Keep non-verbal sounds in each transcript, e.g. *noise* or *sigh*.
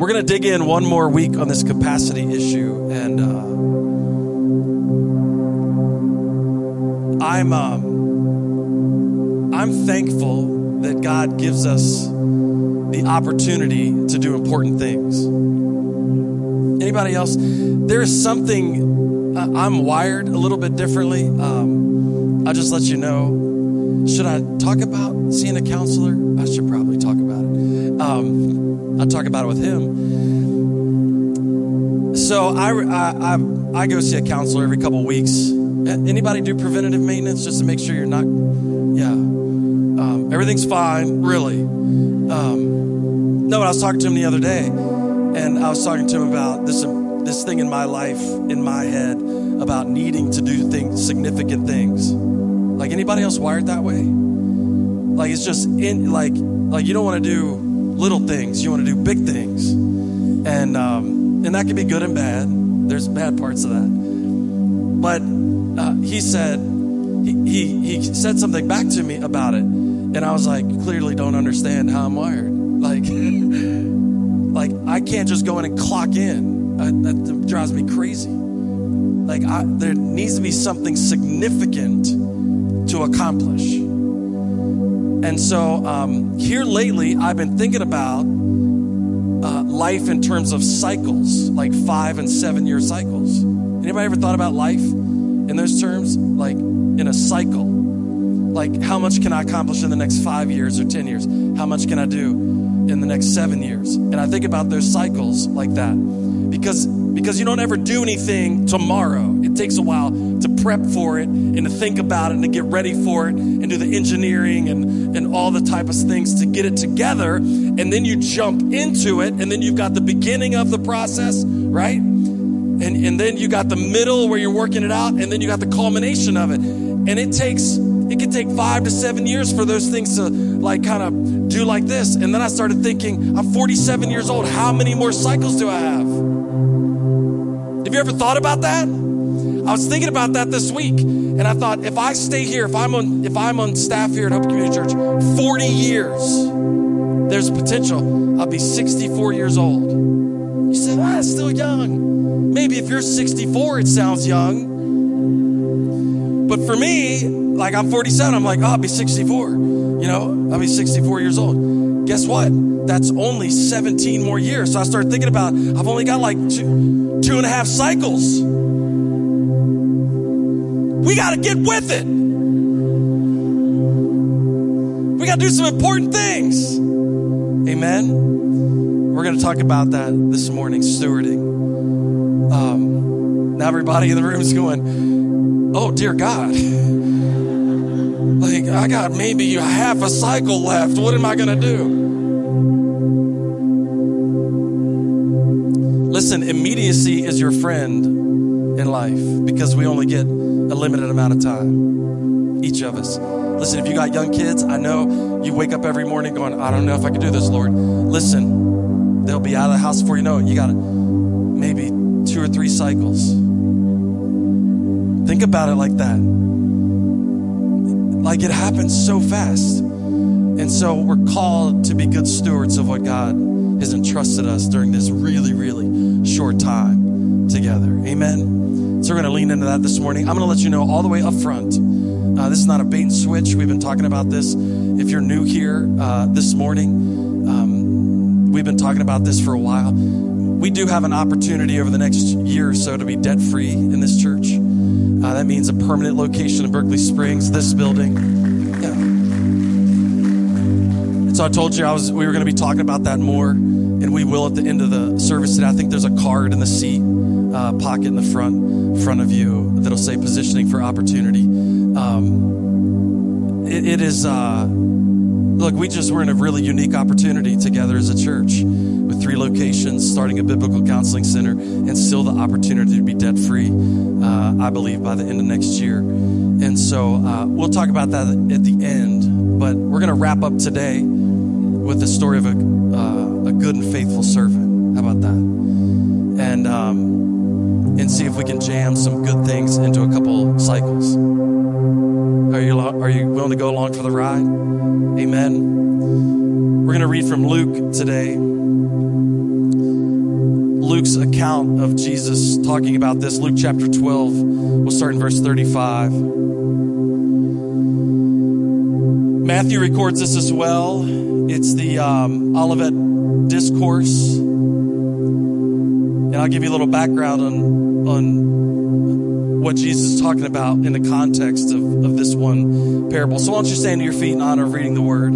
we're going to dig in one more week on this capacity issue. And uh, I'm, um, I'm thankful that God gives us the opportunity to do important things. Anybody else? There is something, uh, I'm wired a little bit differently. Um, I'll just let you know. Should I talk about seeing a counselor? I should probably talk about it. Um, I'll talk about it with him. So I, I, I, I go see a counselor every couple weeks. Anybody do preventative maintenance just to make sure you're not, yeah. Um, everything's fine, really. Um, no, I was talking to him the other day, and I was talking to him about this this thing in my life, in my head, about needing to do things, significant things. Like anybody else wired that way? Like it's just in like like you don't want to do little things, you want to do big things, and um, and that can be good and bad. There's bad parts of that, but uh, he said he, he he said something back to me about it, and I was like, clearly don't understand how I'm wired. *laughs* Like like I can't just go in and clock in. I, that drives me crazy. Like I, there needs to be something significant to accomplish. And so um, here lately, I've been thinking about uh, life in terms of cycles, like five and seven year cycles. Anybody ever thought about life in those terms, like in a cycle? Like how much can I accomplish in the next five years or ten years? How much can I do in the next seven years? And I think about those cycles like that because because you don't ever do anything tomorrow. It takes a while to prep for it and to think about it and to get ready for it and do the engineering and, and all the type of things to get it together. And then you jump into it and then you've got the beginning of the process, right? And, and then you got the middle where you're working it out and then you got the culmination of it. And it takes, it can take five to seven years for those things to like kind of do like this. And then I started thinking, I'm 47 years old. How many more cycles do I have? Have you ever thought about that? I was thinking about that this week, and I thought if I stay here, if I'm on, if I'm on staff here at Hope Community Church, 40 years, there's a potential I'll be 64 years old. You said, ah, still young. Maybe if you're 64, it sounds young. But for me, like I'm 47, I'm like, oh, I'll be 64. You know, I'll be 64 years old. Guess what? That's only 17 more years. So I started thinking about I've only got like two two and a half cycles. We got to get with it. We got to do some important things. Amen. We're going to talk about that this morning, stewarding. Um, now, everybody in the room is going, Oh, dear God. *laughs* Like, I got maybe half a cycle left. What am I going to do? Listen, immediacy is your friend in life because we only get a limited amount of time, each of us. Listen, if you got young kids, I know you wake up every morning going, I don't know if I can do this, Lord. Listen, they'll be out of the house before you know it. You got maybe two or three cycles. Think about it like that. Like it happens so fast. And so we're called to be good stewards of what God has entrusted us during this really, really short time together. Amen. So we're going to lean into that this morning. I'm going to let you know all the way up front. Uh, this is not a bait and switch. We've been talking about this. If you're new here uh, this morning, um, we've been talking about this for a while. We do have an opportunity over the next year or so to be debt free in this church. Uh, that means a permanent location in Berkeley Springs, this building. Yeah. So I told you I was we were going to be talking about that more and will at the end of the service today. I think there's a card in the seat uh, pocket in the front front of you that'll say positioning for opportunity. Um, it, it is. Uh, look, we just we're in a really unique opportunity together as a church with three locations, starting a biblical counseling center, and still the opportunity to be debt free. Uh, I believe by the end of next year, and so uh, we'll talk about that at the end. But we're going to wrap up today with the story of a uh, good and faithful servant. How about that? And um, and see if we can jam some good things into a couple cycles. Are you are you willing to go along for the ride? Amen. We're going to read from Luke today. Luke's account of Jesus talking about this. Luke chapter 12, we'll start in verse 35. Matthew records this as well. It's the um, Olivet Discourse. And I'll give you a little background on, on what Jesus is talking about in the context of, of this one parable. So why don't you stand to your feet in honor of reading the word?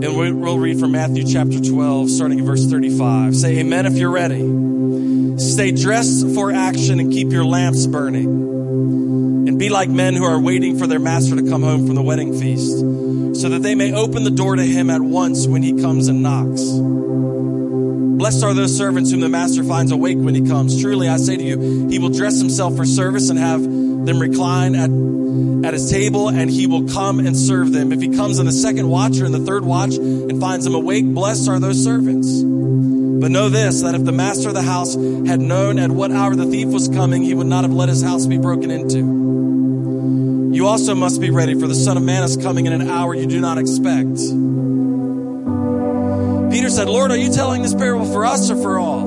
And we'll read from Matthew chapter 12, starting in verse 35. Say amen if you're ready. Stay dressed for action and keep your lamps burning. And be like men who are waiting for their master to come home from the wedding feast, so that they may open the door to him at once when he comes and knocks. Blessed are those servants whom the master finds awake when he comes. Truly, I say to you, he will dress himself for service and have them recline at, at his table, and he will come and serve them. If he comes in the second watch or in the third watch and finds them awake, blessed are those servants. But know this, that if the master of the house had known at what hour the thief was coming, he would not have let his house be broken into. You also must be ready, for the Son of Man is coming in an hour you do not expect. Peter said, Lord, are you telling this parable for us or for all?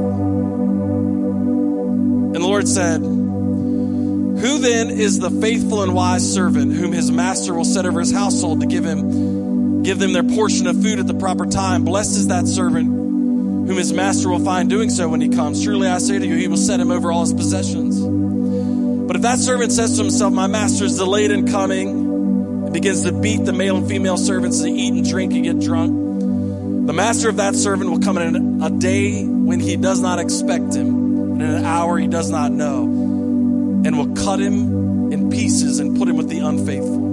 And the Lord said, Who then is the faithful and wise servant whom his master will set over his household to give him give them their portion of food at the proper time? Blessed is that servant whom his master will find doing so when he comes. Truly I say to you, he will set him over all his possessions. But if that servant says to himself, My master is delayed in coming, and begins to beat the male and female servants to eat and drink and get drunk, the master of that servant will come in a day when he does not expect him, and in an hour he does not know, and will cut him in pieces and put him with the unfaithful.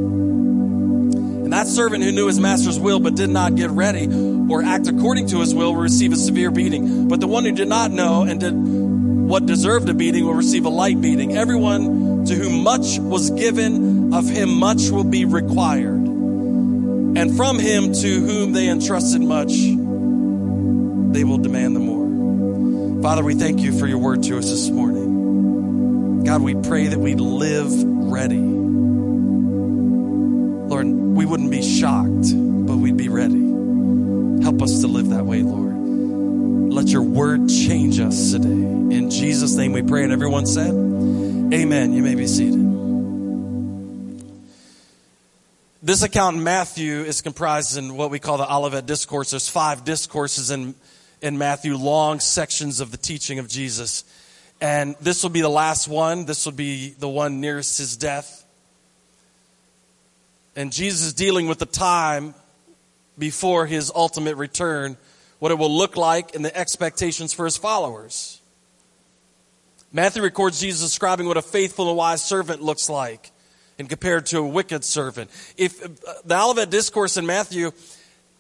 And that servant who knew his master's will but did not get ready or act according to his will will receive a severe beating. But the one who did not know and did what deserved a beating will receive a light beating. Everyone to whom much was given, of him much will be required. And from him to whom they entrusted much, they will demand the more. Father, we thank you for your word to us this morning. God, we pray that we live ready. Lord, we wouldn't be shocked, but we'd be ready. Help us to live that way, Lord. Let your word change us today. In Jesus' name we pray. And everyone said, Amen. You may be seated. This account in Matthew is comprised in what we call the Olivet Discourse. There's five discourses in, in Matthew, long sections of the teaching of Jesus. And this will be the last one. This will be the one nearest his death. And Jesus is dealing with the time before his ultimate return what it will look like and the expectations for his followers. Matthew records Jesus describing what a faithful and wise servant looks like and compared to a wicked servant. If uh, the Olivet discourse in Matthew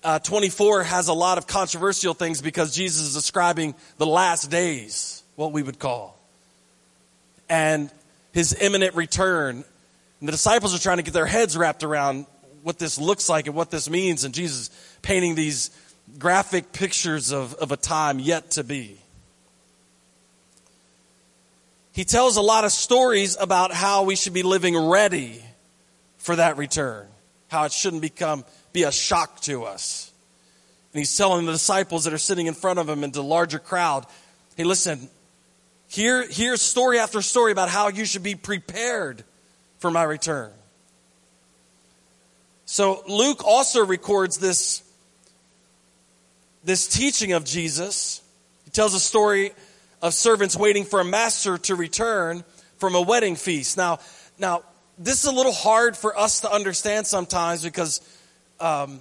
uh, 24 has a lot of controversial things because Jesus is describing the last days, what we would call, and his imminent return. And the disciples are trying to get their heads wrapped around what this looks like and what this means, and Jesus painting these graphic pictures of, of a time yet to be. He tells a lot of stories about how we should be living ready for that return, how it shouldn't become be a shock to us. And he's telling the disciples that are sitting in front of him and the larger crowd, hey, listen, here, here's story after story about how you should be prepared for my return. So Luke also records this this teaching of Jesus. He tells a story of servants waiting for a master to return from a wedding feast. Now, now this is a little hard for us to understand sometimes because um,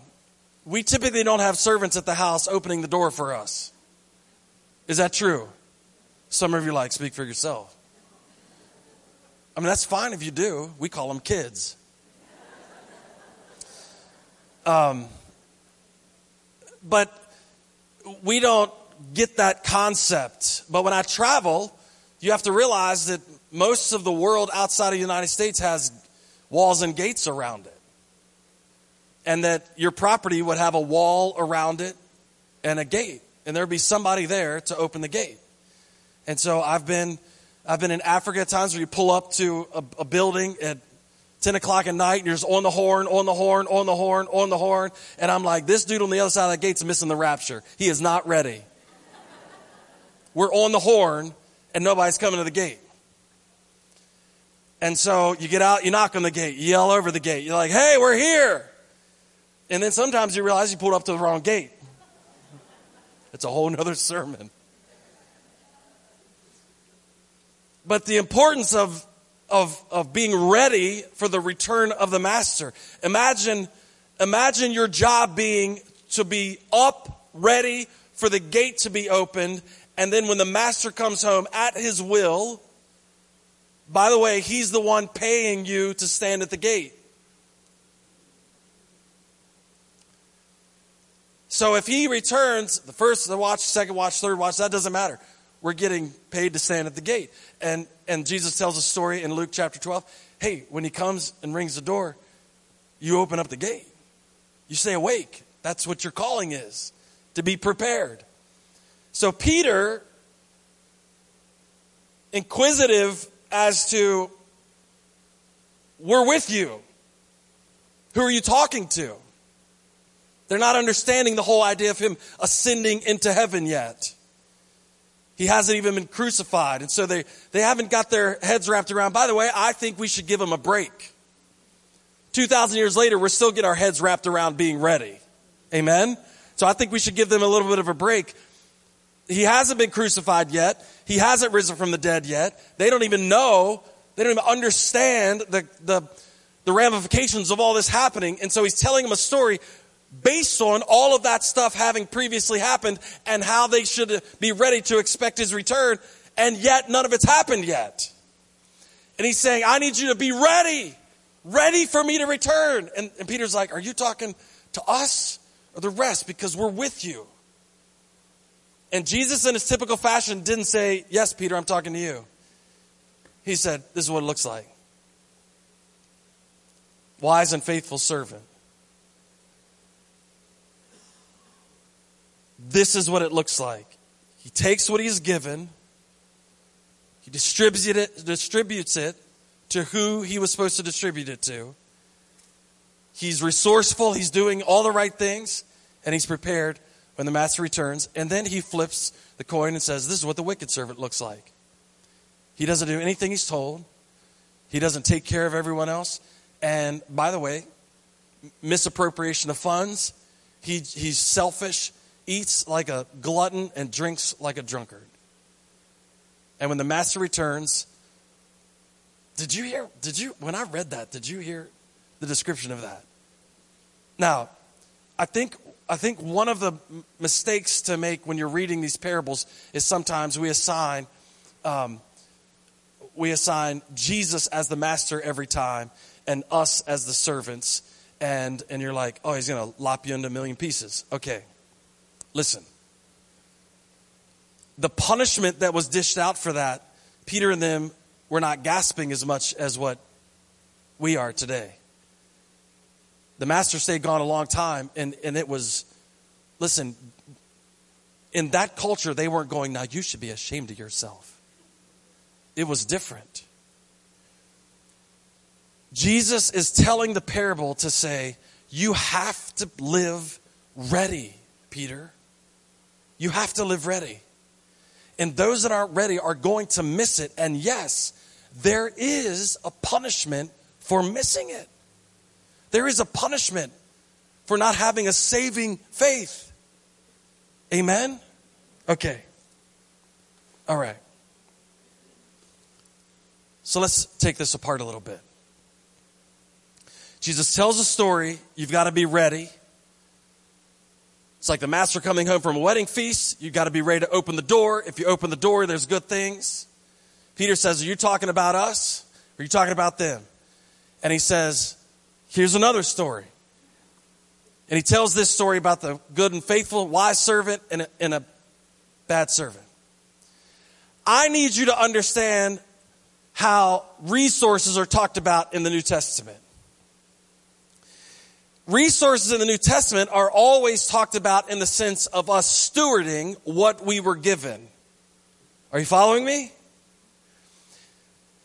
we typically don't have servants at the house opening the door for us. Is that true? Some of you like speak for yourself. I mean, that's fine if you do. We call them kids. Um, but we don't get that concept. But when I travel, you have to realize that most of the world outside of the United States has walls and gates around it. And that your property would have a wall around it and a gate. And there'd be somebody there to open the gate. And so I've been I've been in Africa at times where you pull up to a, a building at 10 o'clock at night and you're just on the horn, on the horn, on the horn, on the horn. And I'm like, this dude on the other side of the gate's missing the rapture. He is not ready. we're on the horn and nobody's coming to the gate. And so you get out, you knock on the gate, you yell over the gate. You're like, hey, we're here. And then sometimes you realize you pulled up to the wrong gate. It's a whole nother *laughs* sermon. But the importance of, of, of being ready for the return of the master. Imagine, imagine your job being to be up, ready for the gate to be opened. And then when the master comes home at his will, by the way, he's the one paying you to stand at the gate. So if he returns, the first watch, second watch, third watch, that doesn't matter. We're getting paid to stand at the gate. And, and Jesus tells a story in Luke chapter 12. Hey, when he comes and rings the door, you open up the gate. You stay awake. That's what your calling is, to be prepared. So Peter, inquisitive as to, we're with you. Who are you talking to? They're not understanding the whole idea of him ascending into heaven yet. He hasn't even been crucified. And so they, they haven't got their heads wrapped around. By the way, I think we should give him a break. 2,000 years later, we're still getting our heads wrapped around being ready. Amen? So I think we should give them a little bit of a break. He hasn't been crucified yet. He hasn't risen from the dead yet. They don't even know. They don't even understand the, the, the ramifications of all this happening. And so he's telling them a story based on all of that stuff having previously happened and how they should be ready to expect his return, and yet none of it's happened yet. And he's saying, I need you to be ready, ready for me to return. And, and Peter's like, Are you talking to us or the rest? Because we're with you. And Jesus, in his typical fashion, didn't say, Yes, Peter, I'm talking to you. He said, This is what it looks like. Wise and faithful servant. This is what it looks like. He takes what he's given, he distributes it, distributes it to who he was supposed to distribute it to. He's resourceful, he's doing all the right things, and he's prepared when the master returns. And then he flips the coin and says, This is what the wicked servant looks like. He doesn't do anything he's told, he doesn't take care of everyone else. And by the way, misappropriation of funds, he, he's selfish, eats like a glutton and drinks like a drunkard. And when the master returns, did you hear? Did you, when I read that, did you hear the description of that? Now, I think, I think one of the mistakes to make when you're reading these parables is sometimes we assign, um, we assign Jesus as the master every time and us as the servants. And, and you're like, oh, he's going to lop you into a million pieces. Okay, Listen, the punishment that was dished out for that, Peter and them were not gasping as much as what we are today. The master stayed gone a long time, and, and it was, listen, in that culture, they weren't going, now you should be ashamed of yourself. It was different. Jesus is telling the parable to say, you have to live ready, Peter. You have to live ready. And those that aren't ready are going to miss it. And yes, there is a punishment for missing it. There is a punishment for not having a saving faith. Amen? Okay. All right. So let's take this apart a little bit. Jesus tells a story. You've got to be ready. It's like the master coming home from a wedding feast. You've got to be ready to open the door. If you open the door, there's good things. Peter says, Are you talking about us? Or are you talking about them? And he says, Here's another story. And he tells this story about the good and faithful, wise servant and a, and a bad servant. I need you to understand how resources are talked about in the New Testament resources in the New Testament are always talked about in the sense of us stewarding what we were given. Are you following me?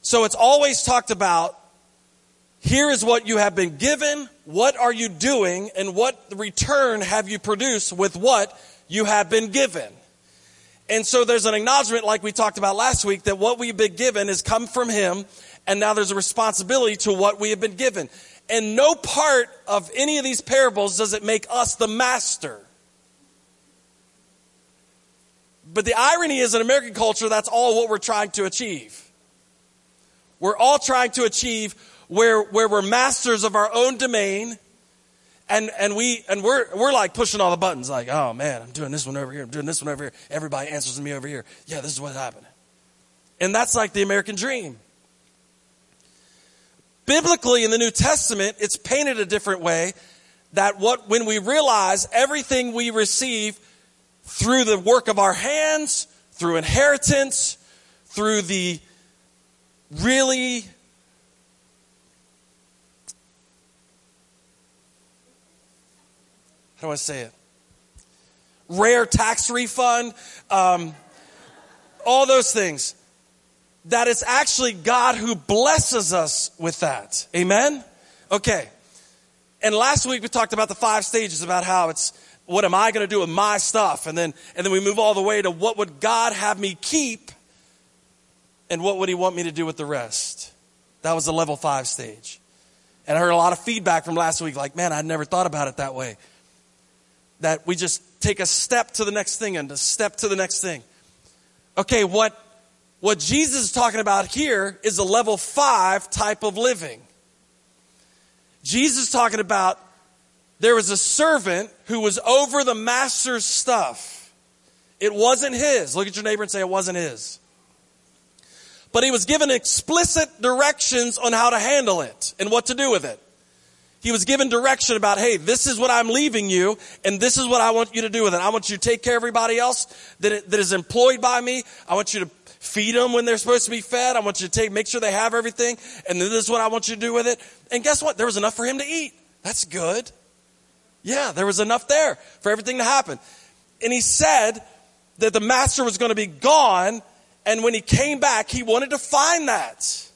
So it's always talked about here is what you have been given, what are you doing, and what return have you produced with what you have been given. And so there's an acknowledgement, like we talked about last week, that what we've been given has come from Him, and now there's a responsibility to what we have been given. And no part of any of these parables does it make us the master. But the irony is in American culture, that's all what we're trying to achieve. We're all trying to achieve where, where we're masters of our own domain and, and we, and we're, we're like pushing all the buttons like, oh man, I'm doing this one over here. I'm doing this one over here. Everybody answers me over here. Yeah, this is what's happening. And that's like the American dream. Biblically in the New Testament, it's painted a different way that what, when we realize everything we receive through the work of our hands, through inheritance, through the really how do I say it? Rare tax refund, um, all those things. That it's actually God who blesses us with that. Amen? Okay. And last week we talked about the five stages about how it's what am I going to do with my stuff? And then, and then we move all the way to what would God have me keep and what would he want me to do with the rest? That was the level five stage. And I heard a lot of feedback from last week, like, man, I'd never thought about it that way. That we just take a step to the next thing and a step to the next thing. Okay, what, what Jesus is talking about here is a level five type of living. Jesus is talking about there was a servant who was over the master's stuff. It wasn't his. Look at your neighbor and say, It wasn't his. But he was given explicit directions on how to handle it and what to do with it. He was given direction about, hey, this is what I'm leaving you, and this is what I want you to do with it. I want you to take care of everybody else that, that is employed by me. I want you to feed them when they're supposed to be fed. I want you to take, make sure they have everything, and this is what I want you to do with it. And guess what? There was enough for him to eat. That's good. Yeah, there was enough there for everything to happen. And he said that the master was going to be gone, and when he came back, he wanted to find that.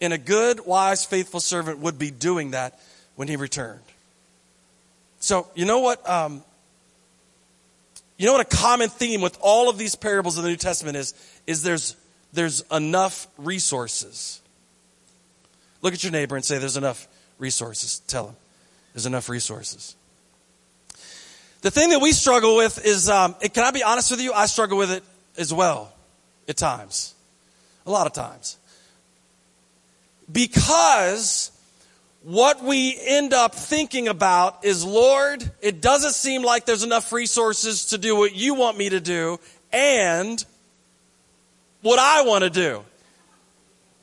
And a good, wise, faithful servant would be doing that when he returned. So, you know what? Um, you know what a common theme with all of these parables in the New Testament is? Is there's, there's enough resources. Look at your neighbor and say, There's enough resources. Tell him. There's enough resources. The thing that we struggle with is, um, can I be honest with you? I struggle with it as well at times. A lot of times. Because what we end up thinking about is, Lord, it doesn't seem like there's enough resources to do what you want me to do and what I want to do.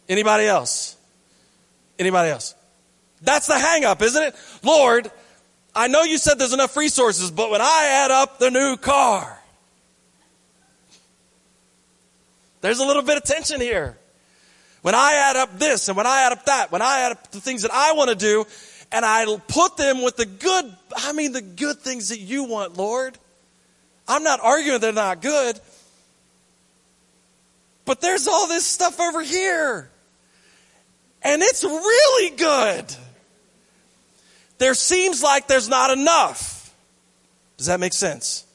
Anybody else? Anybody else? That's the hang up, isn't it? Lord, I know you said there's enough resources, but when I add up the new car, there's a little bit of tension here. When I add up this and when I add up that, when I add up the things that I want to do, and I put them with the good, I mean, the good things that you want, Lord. I'm not arguing they're not good. But there's all this stuff over here. And it's really good there seems like there's not enough. Does that make sense?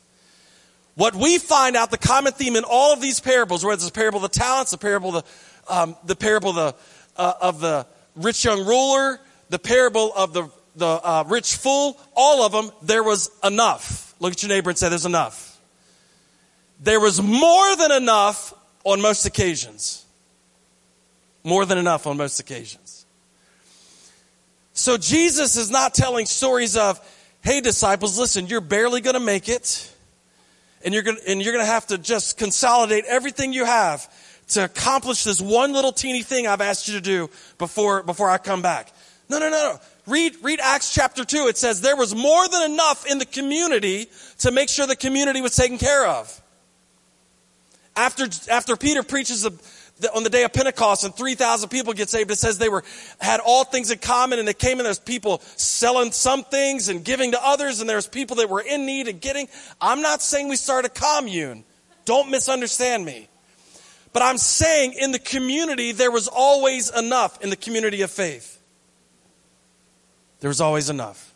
What we find out, the common theme in all of these parables, whether it's the parable of the talents, the parable of the, um, the parable of the, uh, of the rich young ruler, the parable of the, the uh, rich fool, all of them, there was enough. Look at your neighbor and say, there's enough. There was more than enough on most occasions. More than enough on most occasions. So Jesus is not telling stories of, hey, disciples, listen, you're barely going to make it. And you're going and you're going to have to just consolidate everything you have to accomplish this one little teeny thing I've asked you to do before, before I come back. No, no, no, no. Read, read Acts chapter 2. It says there was more than enough in the community to make sure the community was taken care of. After, after Peter preaches the, on the day of Pentecost and 3,000 people get saved, it says they were, had all things in common and they came and there's people selling some things and giving to others and there's people that were in need and getting. I'm not saying we start a commune. Don't misunderstand me. But I'm saying in the community, there was always enough in the community of faith. There was always enough.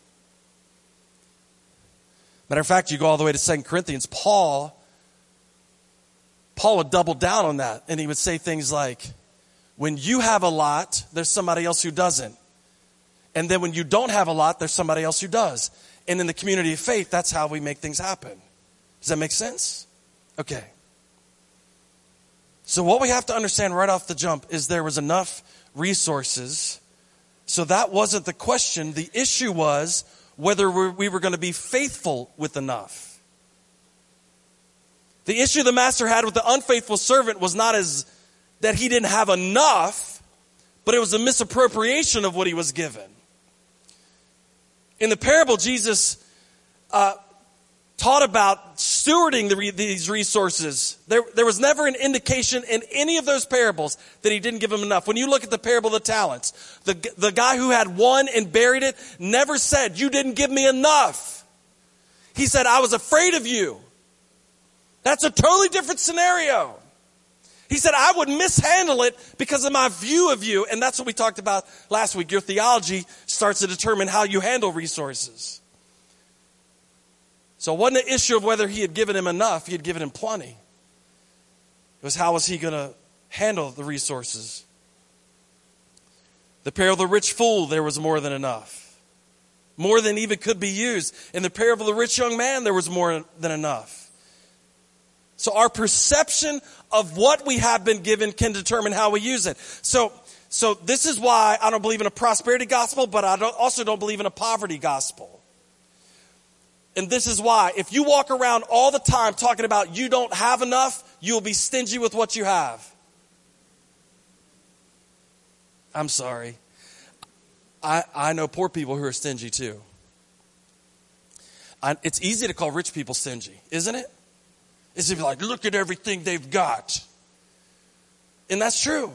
Matter of fact, you go all the way to Second Corinthians, Paul Paul would double down on that and he would say things like, when you have a lot, there's somebody else who doesn't. And then when you don't have a lot, there's somebody else who does. And in the community of faith, that's how we make things happen. Does that make sense? Okay. So, what we have to understand right off the jump is there was enough resources. So, that wasn't the question. The issue was whether we were going to be faithful with enough. The issue the master had with the unfaithful servant was not as that he didn't have enough, but it was a misappropriation of what he was given. In the parable, Jesus uh, taught about stewarding the, these resources. There, there was never an indication in any of those parables that he didn't give him enough. When you look at the parable of the talents, the, the guy who had one and buried it never said, You didn't give me enough. He said, I was afraid of you. That's a totally different scenario. He said, I would mishandle it because of my view of you. And that's what we talked about last week. Your theology starts to determine how you handle resources. So it wasn't an issue of whether he had given him enough, he had given him plenty. It was how was he going to handle the resources. The parable of the rich fool, there was more than enough. More than even could be used. In the parable of the rich young man, there was more than enough. So our perception of what we have been given can determine how we use it. So, so this is why I don't believe in a prosperity gospel, but I don't, also don't believe in a poverty gospel. And this is why, if you walk around all the time talking about you don't have enough, you will be stingy with what you have. I'm sorry. I, I know poor people who are stingy too. I, it's easy to call rich people stingy, isn't it? It's like, look at everything they've got. And that's true.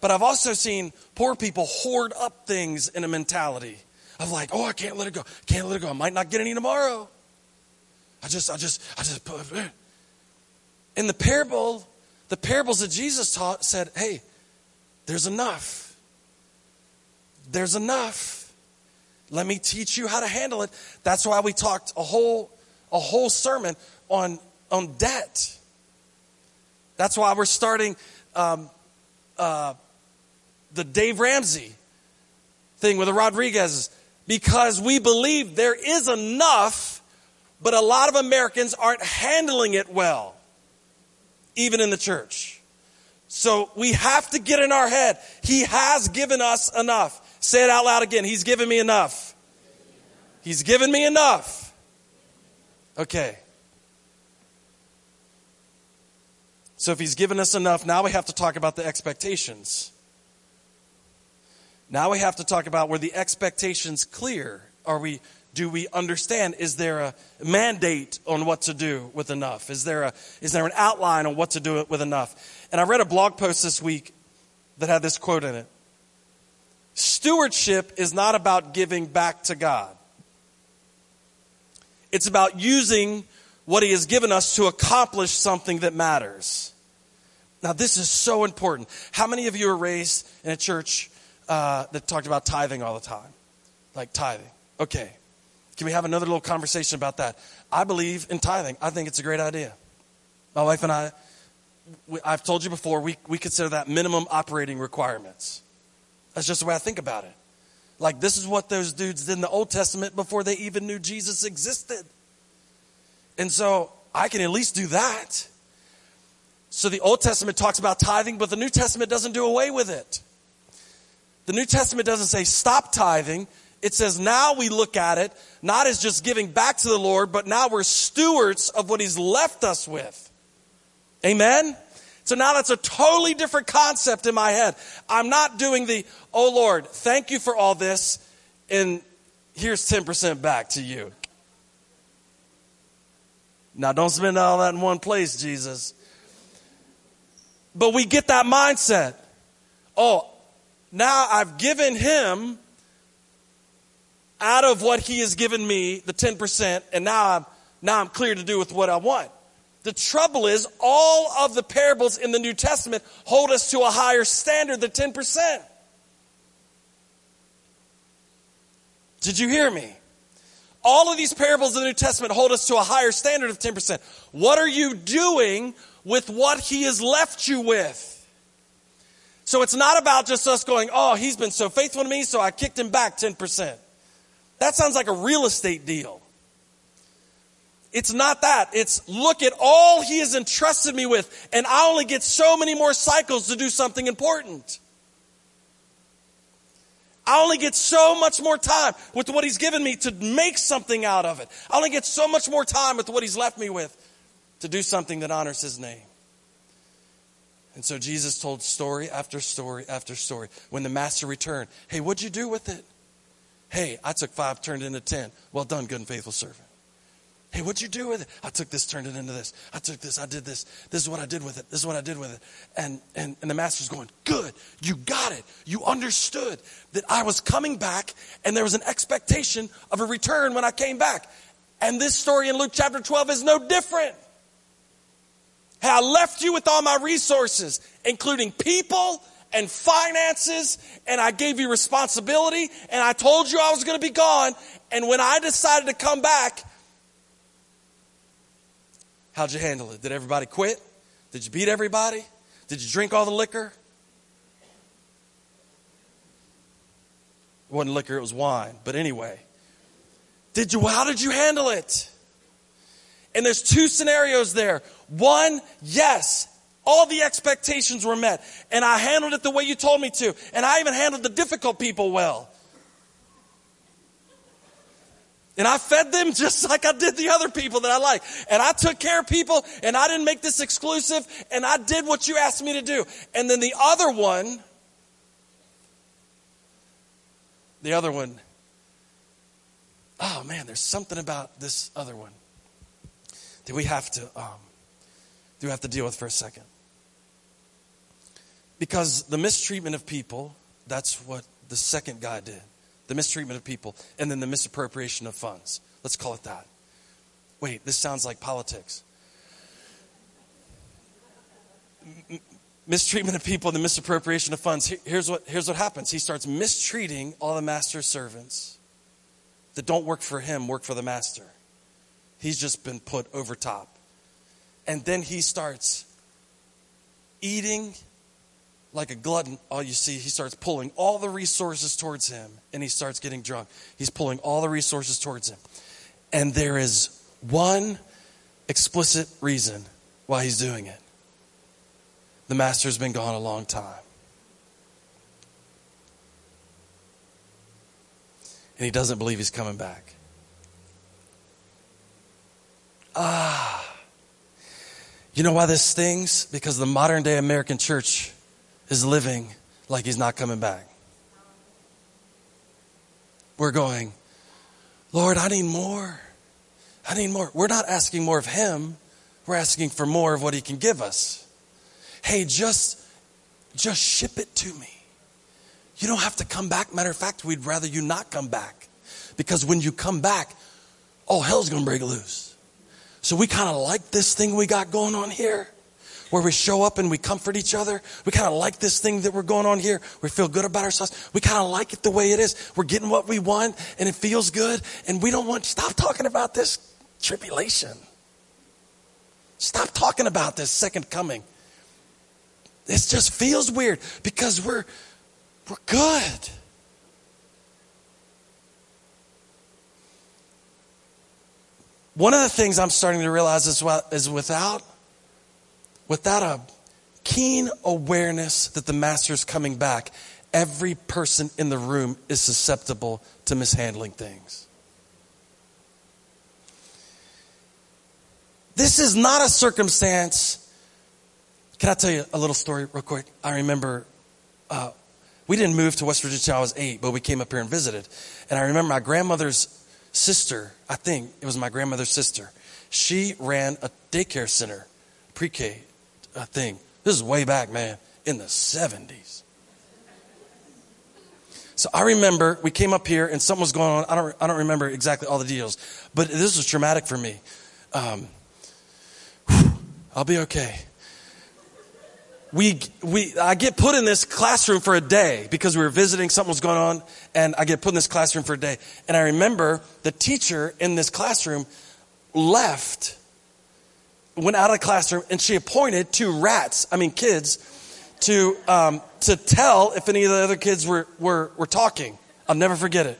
But I've also seen poor people hoard up things in a mentality of like, oh, I can't let it go. Can't let it go. I might not get any tomorrow. I just, I just, I just put In the parable, the parables that Jesus taught said, hey, there's enough. There's enough. Let me teach you how to handle it. That's why we talked a whole, a whole sermon on, on debt. That's why we're starting um, uh, the Dave Ramsey thing with the Rodriguez's because we believe there is enough, but a lot of Americans aren't handling it well, even in the church. So we have to get in our head. He has given us enough. Say it out loud again. He's given me enough. He's given me enough. Okay. So if he's given us enough, now we have to talk about the expectations. Now we have to talk about were the expectations clear? Are we do we understand is there a mandate on what to do with enough? Is there a is there an outline on what to do with enough? And I read a blog post this week that had this quote in it. Stewardship is not about giving back to God. It's about using what he has given us to accomplish something that matters. Now, this is so important. How many of you are raised in a church uh, that talked about tithing all the time. Like tithing. Okay. Can we have another little conversation about that? I believe in tithing. I think it's a great idea. My wife and I, we, I've told you before, we, we consider that minimum operating requirements. That's just the way I think about it. Like, this is what those dudes did in the Old Testament before they even knew Jesus existed. And so I can at least do that. So the Old Testament talks about tithing, but the New Testament doesn't do away with it. The New Testament doesn't say stop tithing. It says now we look at it not as just giving back to the Lord, but now we're stewards of what He's left us with. Amen? So now that's a totally different concept in my head. I'm not doing the, oh Lord, thank you for all this, and here's 10% back to you. Now don't spend all that in one place, Jesus. But we get that mindset. Oh, now I've given him out of what he has given me, the 10%, and now I'm, now I'm clear to do with what I want. The trouble is, all of the parables in the New Testament hold us to a higher standard than 10%. Did you hear me? all of these parables in the New Testament hold us to a higher standard of 10%. What are you doing with what he has left you with? So it's not about just us going, oh, he's been so faithful to me, so I kicked him back 10%. That sounds like a real estate deal. It's not that. It's look at all he has entrusted me with, and I only get so many more cycles to do something important. I only get so much more time with what he's given me to make something out of it. I only get so much more time with what he's left me with to do something that honors his name. And so Jesus told story after story after story. When the master returned, hey, what'd you do with it? Hey, I took five, turned into ten. Well done, good and faithful servant. Hey, what'd you do with it? I took this, turned it into this. I took this, I did this. This is what I did with it. This is what I did with it. And, and, and the master's going, good, you got it. You understood that I was coming back and there was an expectation of a return when I came back. And this story in Luke chapter 12 is no different. Hey, I left you with all my resources, including people and finances, and I gave you responsibility, and I told you I was going to be gone. And when I decided to come back, How'd you handle it? Did everybody quit? Did you beat everybody? Did you drink all the liquor? It wasn't liquor, it was wine. But anyway, did you, how did you handle it? And there's two scenarios there. One, yes, all the expectations were met. And I handled it the way you told me to. And I even handled the difficult people well. And I fed them *laughs* just like I did the other people that I like. And I took care of people and I didn't make this exclusive and I did what you asked me to do. And then the other one, the other one, oh man, there's something about this other one that we have to, um, do have to deal with for a second. Because the mistreatment of people, that's what the second guy did the mistreatment of people, and then the misappropriation of funds. Let's call it that. Wait, this sounds like politics. Mistreatment of people and the misappropriation of funds. Here's what, here's what happens he starts mistreating all the master's servants that don't work for him, work for the master. He's just been put over top. And then he starts eating like a glutton, all you see, he starts pulling all the resources towards him and he starts getting drunk. He's pulling all the resources towards him. And there is one explicit reason why he's doing it the master's been gone a long time. And he doesn't believe he's coming back. Ah. You know why this stings? Because the modern day American church is living like he's not coming back. We're going, Lord, I need more. I need more. We're not asking more of him. We're asking for more of what he can give us. Hey, just just ship it to me. You don't have to come back. Matter of fact, we'd rather you not come back. Because when you come back, all hell's gonna break loose. So we kind of like this thing we got going on here where we show up and we comfort each other. We kind of like this thing that we're going on here. We feel good about ourselves. We kind of like it the way it is. We're getting what we want and it feels good. And we don't want, stop talking about this tribulation. Stop talking about this second coming. It just feels weird because we're, we're good. One of the things I'm starting to realize is, is without without a keen awareness that the master is coming back, every person in the room is susceptible to mishandling things. This is not a circumstance. Can I tell you a little story real quick? I remember uh, we didn't move to West Virginia until I was eight, but we came up here and visited. And I remember my grandmother's sister, I think it was my grandmother's sister, she ran a daycare center, pre K thing. This is way back, man, in the 70s. So I remember we came up here and something was going on. I don't, I don't remember exactly all the details, but this was traumatic for me. Um, I'll be okay. We, we, I get put in this classroom for a day because we were visiting, something was going on, and I get put in this classroom for a day. And I remember the teacher in this classroom left, went out of the classroom, and she appointed two rats, I mean kids, to, um, to tell if any of the other kids were, were, were talking. I'll never forget it.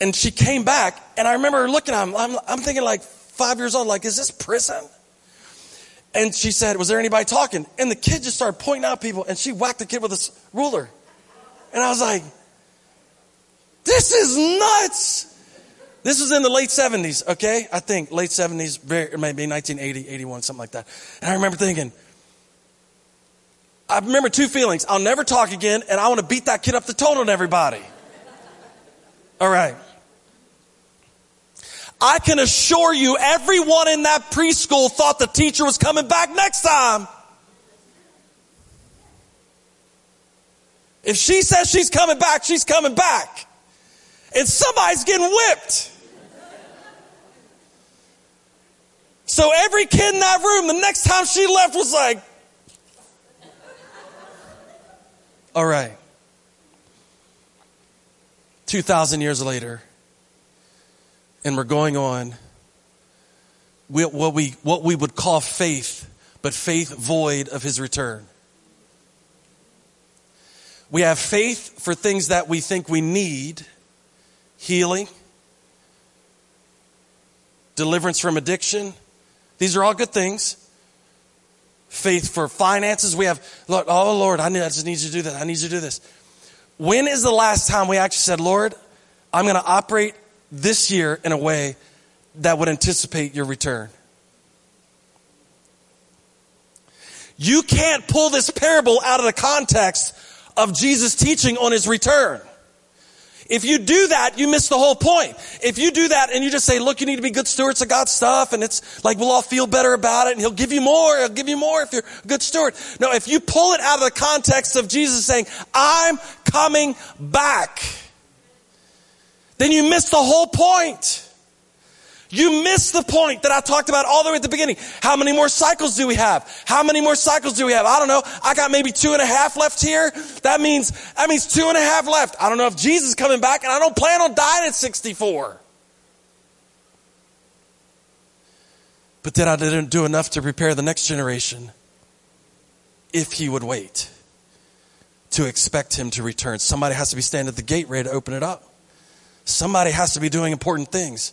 And she came back, and I remember looking at him. I'm, I'm thinking, like, five years old, like, is this prison? And she said, Was there anybody talking? And the kid just started pointing out people, and she whacked the kid with a ruler. And I was like, This is nuts. This was in the late 70s, okay? I think late 70s, maybe 1980, 81, something like that. And I remember thinking, I remember two feelings. I'll never talk again, and I want to beat that kid up the total on everybody. All right. I can assure you, everyone in that preschool thought the teacher was coming back next time. If she says she's coming back, she's coming back. And somebody's getting whipped. So every kid in that room, the next time she left was like, all right. 2,000 years later, and we're going on we, what, we, what we would call faith, but faith void of his return. We have faith for things that we think we need healing, deliverance from addiction. These are all good things. Faith for finances. We have, Lord, oh Lord, I, need, I just need you to do that. I need you to do this. When is the last time we actually said, Lord, I'm going to operate this year in a way that would anticipate your return. You can't pull this parable out of the context of Jesus teaching on his return. If you do that, you miss the whole point. If you do that and you just say, look, you need to be good stewards of God's stuff and it's like we'll all feel better about it and he'll give you more, he'll give you more if you're a good steward. No, if you pull it out of the context of Jesus saying, I'm coming back then you miss the whole point. You miss the point that I talked about all the way at the beginning. How many more cycles do we have? How many more cycles do we have? I don't know. I got maybe two and a half left here. That means, that means two and a half left. I don't know if Jesus is coming back and I don't plan on dying at 64. But then I didn't do enough to prepare the next generation if he would wait to expect him to return. Somebody has to be standing at the gate ready to open it up. Somebody has to be doing important things.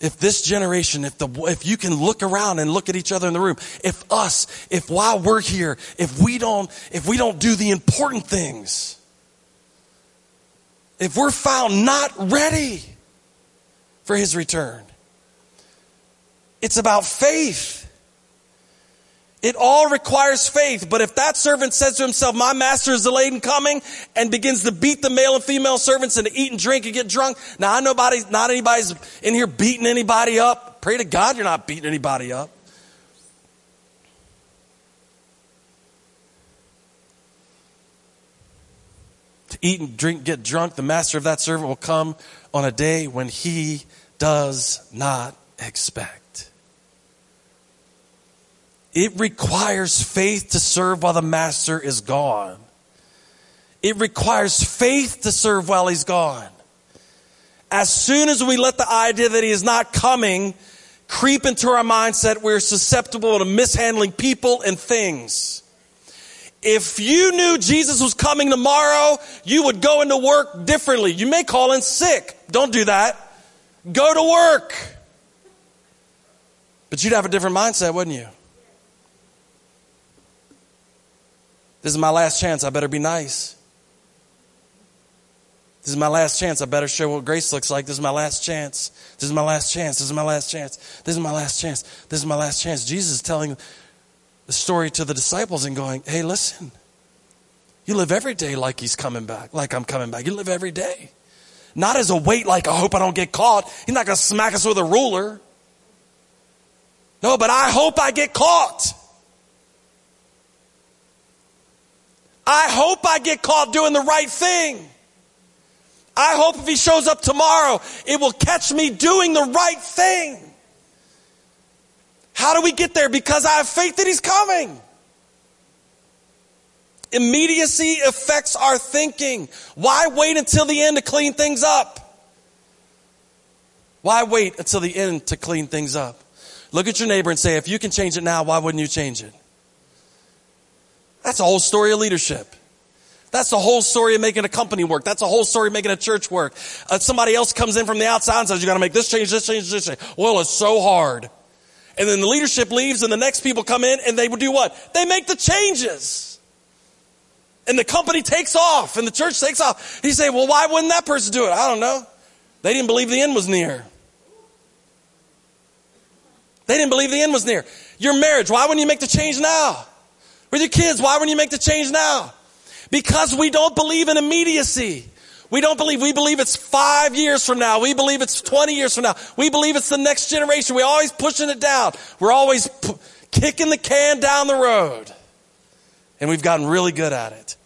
If this generation, if the, if you can look around and look at each other in the room, if us, if while we're here, if we don't, if we don't do the important things, if we're found not ready for his return, it's about faith. It all requires faith. But if that servant says to himself, my master is delayed in coming and begins to beat the male and female servants and to eat and drink and get drunk. Now I nobody, not anybody's in here beating anybody up. Pray to God you're not beating anybody up. To eat and drink, get drunk, the master of that servant will come on a day when he does not expect. It requires faith to serve while the master is gone. It requires faith to serve while he's gone. As soon as we let the idea that he is not coming creep into our mindset, we're susceptible to mishandling people and things. If you knew Jesus was coming tomorrow, you would go into work differently. You may call in sick. Don't do that. Go to work. But you'd have a different mindset, wouldn't you? This is my last chance. I better be nice. This is my last chance. I better show what grace looks like. This is my last chance. This is my last chance. This is my last chance. This is my last chance. This is my last chance. Jesus is telling the story to the disciples and going, hey, listen, you live every day like he's coming back, like I'm coming back. You live every day. Not as a weight like, I hope I don't get caught. He's not going to smack us with a ruler. No, but I hope I get caught. I hope I get caught doing the right thing. I hope if he shows up tomorrow, it will catch me doing the right thing. How do we get there? Because I have faith that he's coming. Immediacy affects our thinking. Why wait until the end to clean things up? Why wait until the end to clean things up? Look at your neighbor and say, if you can change it now, why wouldn't you change it? That's a whole story of leadership. That's the whole story of making a company work. That's a whole story of making a church work. Uh, somebody else comes in from the outside and says, you gotta make this change, this change, this change. Well, it's so hard. And then the leadership leaves and the next people come in and they would do what? They make the changes and the company takes off and the church takes off. He say, well, why wouldn't that person do it? I don't know. They didn't believe the end was near. They didn't believe the end was near. Your marriage, why wouldn't you make the change now? With your kids, why wouldn't you make the change now? Because we don't believe in immediacy. We don't believe, we believe it's five years from now. We believe it's 20 years from now. We believe it's the next generation. We're always pushing it down. We're always p- kicking the can down the road. And we've gotten really good at it.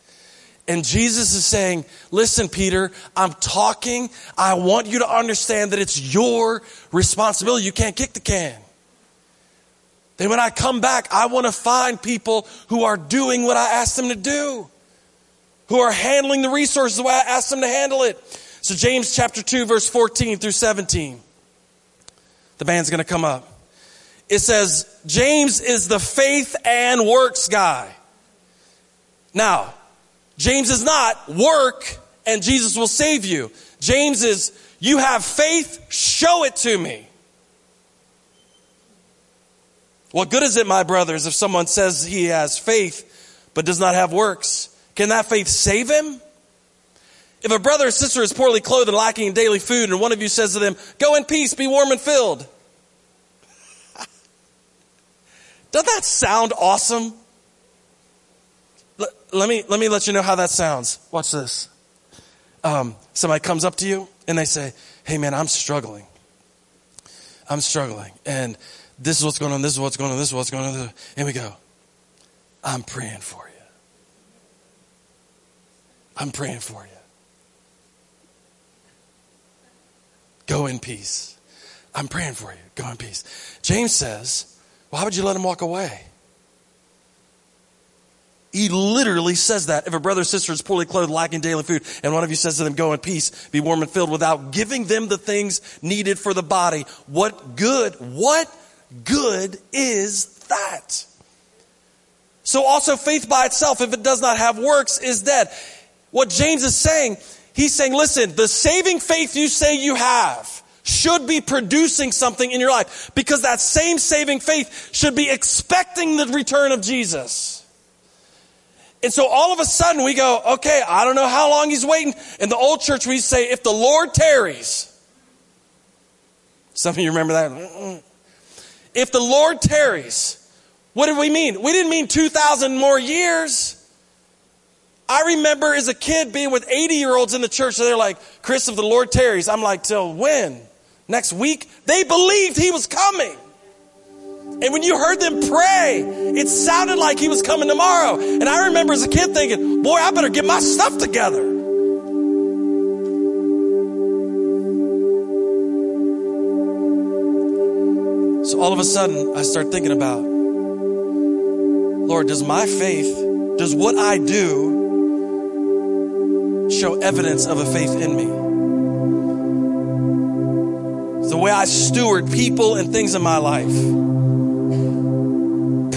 And Jesus is saying, listen, Peter, I'm talking. I want you to understand that it's your responsibility. You can't kick the can. Then when I come back, I want to find people who are doing what I asked them to do, who are handling the resources the way I asked them to handle it. So James chapter 2, verse 14 through 17. The band's going to come up. It says, James is the faith and works guy. Now, James is not work and Jesus will save you. James is, you have faith, show it to me. What good is it, my brothers, if someone says he has faith but does not have works? Can that faith save him? If a brother or sister is poorly clothed and lacking in daily food, and one of you says to them, Go in peace, be warm and filled. *laughs* Doesn't that sound awesome? let me, let me let you know how that sounds. Watch this. Um, somebody comes up to you and they say, Hey man, I'm struggling. I'm struggling. And this is what's going on. This is what's going on. This is what's going on. And we go, I'm praying for you. I'm praying for you. Go in peace. I'm praying for you. Go in peace. James says, Why would you let him walk away? He literally says that. If a brother or sister is poorly clothed, lacking daily food, and one of you says to them, go in peace, be warm and filled without giving them the things needed for the body, what good, what good is that? So also faith by itself, if it does not have works, is dead. What James is saying, he's saying, listen, the saving faith you say you have should be producing something in your life because that same saving faith should be expecting the return of Jesus. And so all of a sudden we go, okay, I don't know how long he's waiting. In the old church, we say, if the Lord tarries. Some of you remember that? If the Lord tarries, what did we mean? We didn't mean 2,000 more years. I remember as a kid being with 80 year olds in the church, and they're like, Chris, if the Lord tarries, I'm like, till when? Next week? They believed he was coming. And when you heard them pray, it sounded like he was coming tomorrow. And I remember as a kid thinking, boy, I better get my stuff together. All of a sudden, I start thinking about, Lord, does my faith, does what I do show evidence of a faith in me? the way I steward people and things in my life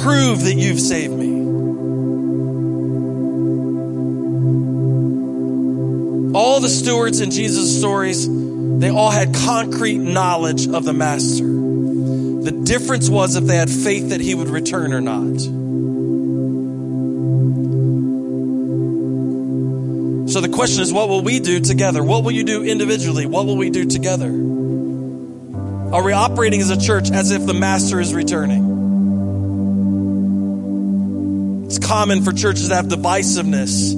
prove that you've saved me. All the stewards in Jesus' stories, they all had concrete knowledge of the Master. The difference was if they had faith that he would return or not. So the question is, what will we do together? What will you do individually? What will we do together? Are we operating as a church as if the Master is returning? It's common for churches to have divisiveness,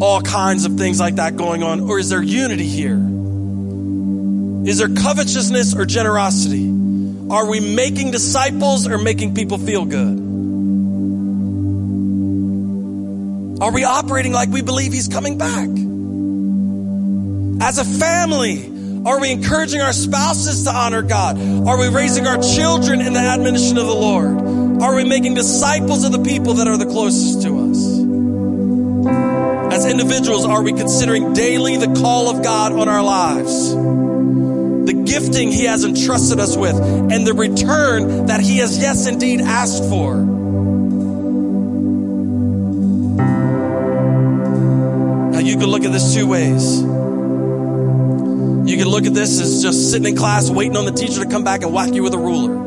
all kinds of things like that going on? Or is there unity here? Is there covetousness or generosity? Are we making disciples or making people feel good? Are we operating like we believe He's coming back? As a family, Are we encouraging our spouses to honor God? Are we raising our children in the admonition of the Lord? Are we making disciples of the people that are the closest to us? As individuals, are we considering daily the call of God on our lives? Gifting He has entrusted us with and the return that He has, yes, indeed asked for. Now, you can look at this two ways. You can look at this as just sitting in class waiting on the teacher to come back and whack you with a ruler.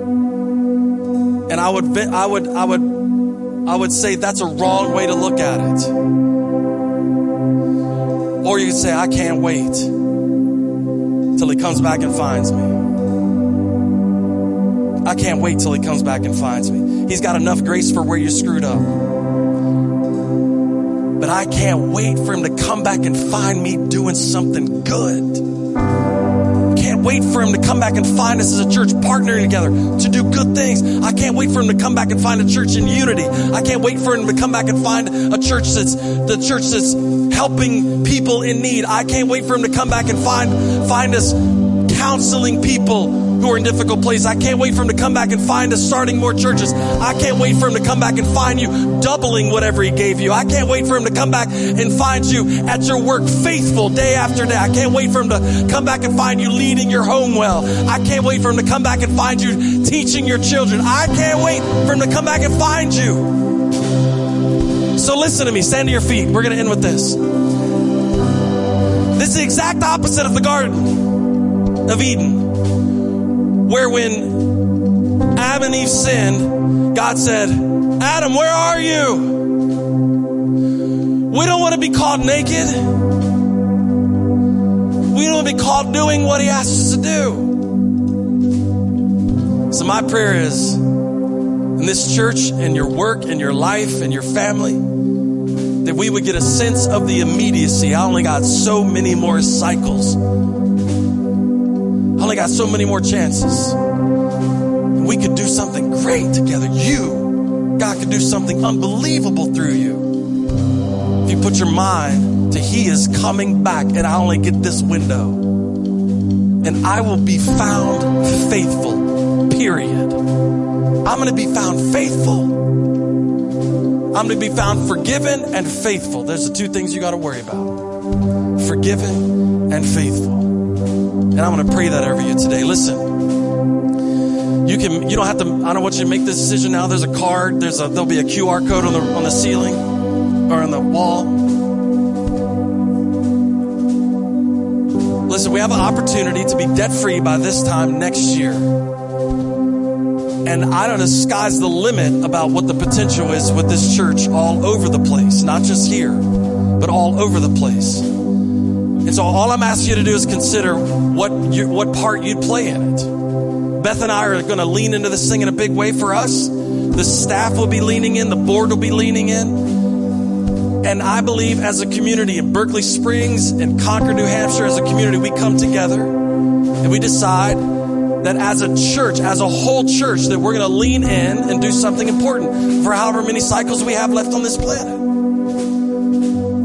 And I would, I would, I would, I would say that's a wrong way to look at it. Or you could say, I can't wait till he comes back and finds me. I can't wait till he comes back and finds me. He's got enough grace for where you screwed up. But I can't wait for him to come back and find me doing something good can't wait for him to come back and find us as a church partnering together to do good things. I can't wait for him to come back and find a church in unity. I can't wait for him to come back and find a church that's the church that's helping people in need. I can't wait for him to come back and find find us counseling people who are in difficult places. I can't wait for him to come back and find us starting more churches. I can't wait for him to come back and find you doubling whatever he gave you. I can't wait for him to come back and find you at your work faithful day after day. I can't wait for him to come back and find you leading your home well. I can't wait for him to come back and find you teaching your children. I can't wait for him to come back and find you. So listen to me. Stand to your feet. We're going to end with this. This is the exact opposite of the Garden of Eden where when Adam and Eve sinned, God said, Adam, where are you? We don't want to be called naked. We don't want to be called doing what He asked us to do. So, my prayer is in this church, in your work, in your life, in your family, that we would get a sense of the immediacy. I only got so many more cycles I only got so many more chances. And we could do something great together. You, God could do something unbelievable through you. If you put your mind to He is coming back and I only get this window. And I will be found faithful, period. I'm going to be found faithful. I'm going to be found forgiven and faithful. There's the two things you got to worry about forgiven and faithful. And I'm going to pray that over you today. Listen, you can, you don't have to, I don't want you to make this decision now. There's a card, there's a, there'll be a QR code on the, on the ceiling or on the wall. Listen, we have an opportunity to be debt free by this time next year. And I don't know, sky's the limit about what the potential is with this church all over the place, not just here, but all over the place. And so all I'm asking you to do is consider what you, what part you'd play in it. Beth and I are going to lean into this thing in a big way for us. The staff will be leaning in, the board will be leaning in. And I believe as a community in Berkeley Springs and Concord, New Hampshire, as a community, we come together and we decide that as a church, as a whole church, that we're going to lean in and do something important for however many cycles we have left on this planet.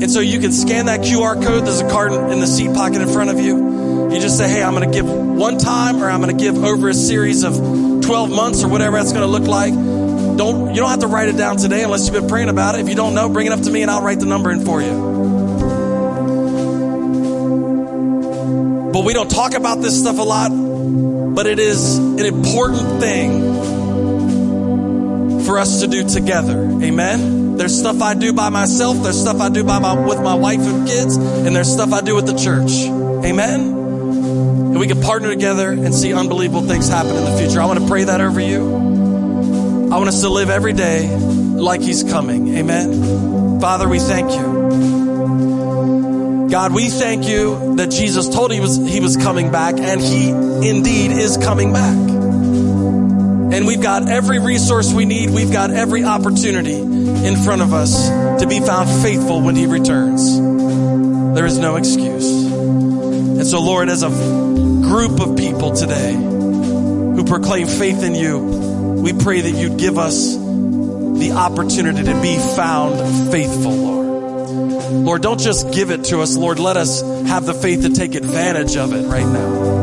And so you can scan that QR code. There's a card in the seat pocket in front of you. You just say, hey, I'm going to give one time or I'm going to give over a series of 12 months or whatever that's going to look like. Don't, you don't have to write it down today unless you've been praying about it. If you don't know, bring it up to me and I'll write the number in for you. But we don't talk about this stuff a lot, but it is an important thing for us to do together. Amen. There's stuff I do by myself. There's stuff I do by my, with my wife and kids. And there's stuff I do with the church. Amen. And we can partner together and see unbelievable things happen in the future. I want to pray that over you. I want us to live every day like He's coming. Amen. Father, we thank you. God, we thank you that Jesus told he was, he was coming back and he indeed is coming back. And we've got every resource we need. We've got every opportunity in front of us to be found faithful when He returns. There is no excuse. And so, Lord, as a group of people today who proclaim faith in you, we pray that you'd give us the opportunity to be found faithful, Lord. Lord, don't just give it to us, Lord. Let us have the faith to take advantage of it right now.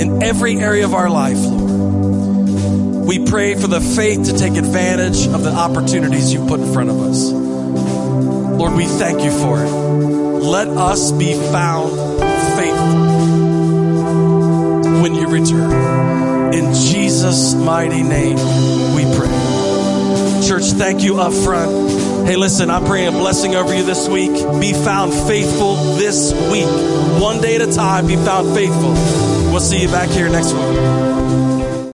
in every area of our life, Lord. We pray for the faith to take advantage of the opportunities you put in front of us. Lord, we thank you for it. Let us be found faithful when you return. In Jesus' mighty name, we pray. Church, thank you up front. Hey, listen, I'm praying a blessing over you this week. Be found faithful this week. One day at a time, be found faithful. We'll see you back here next week.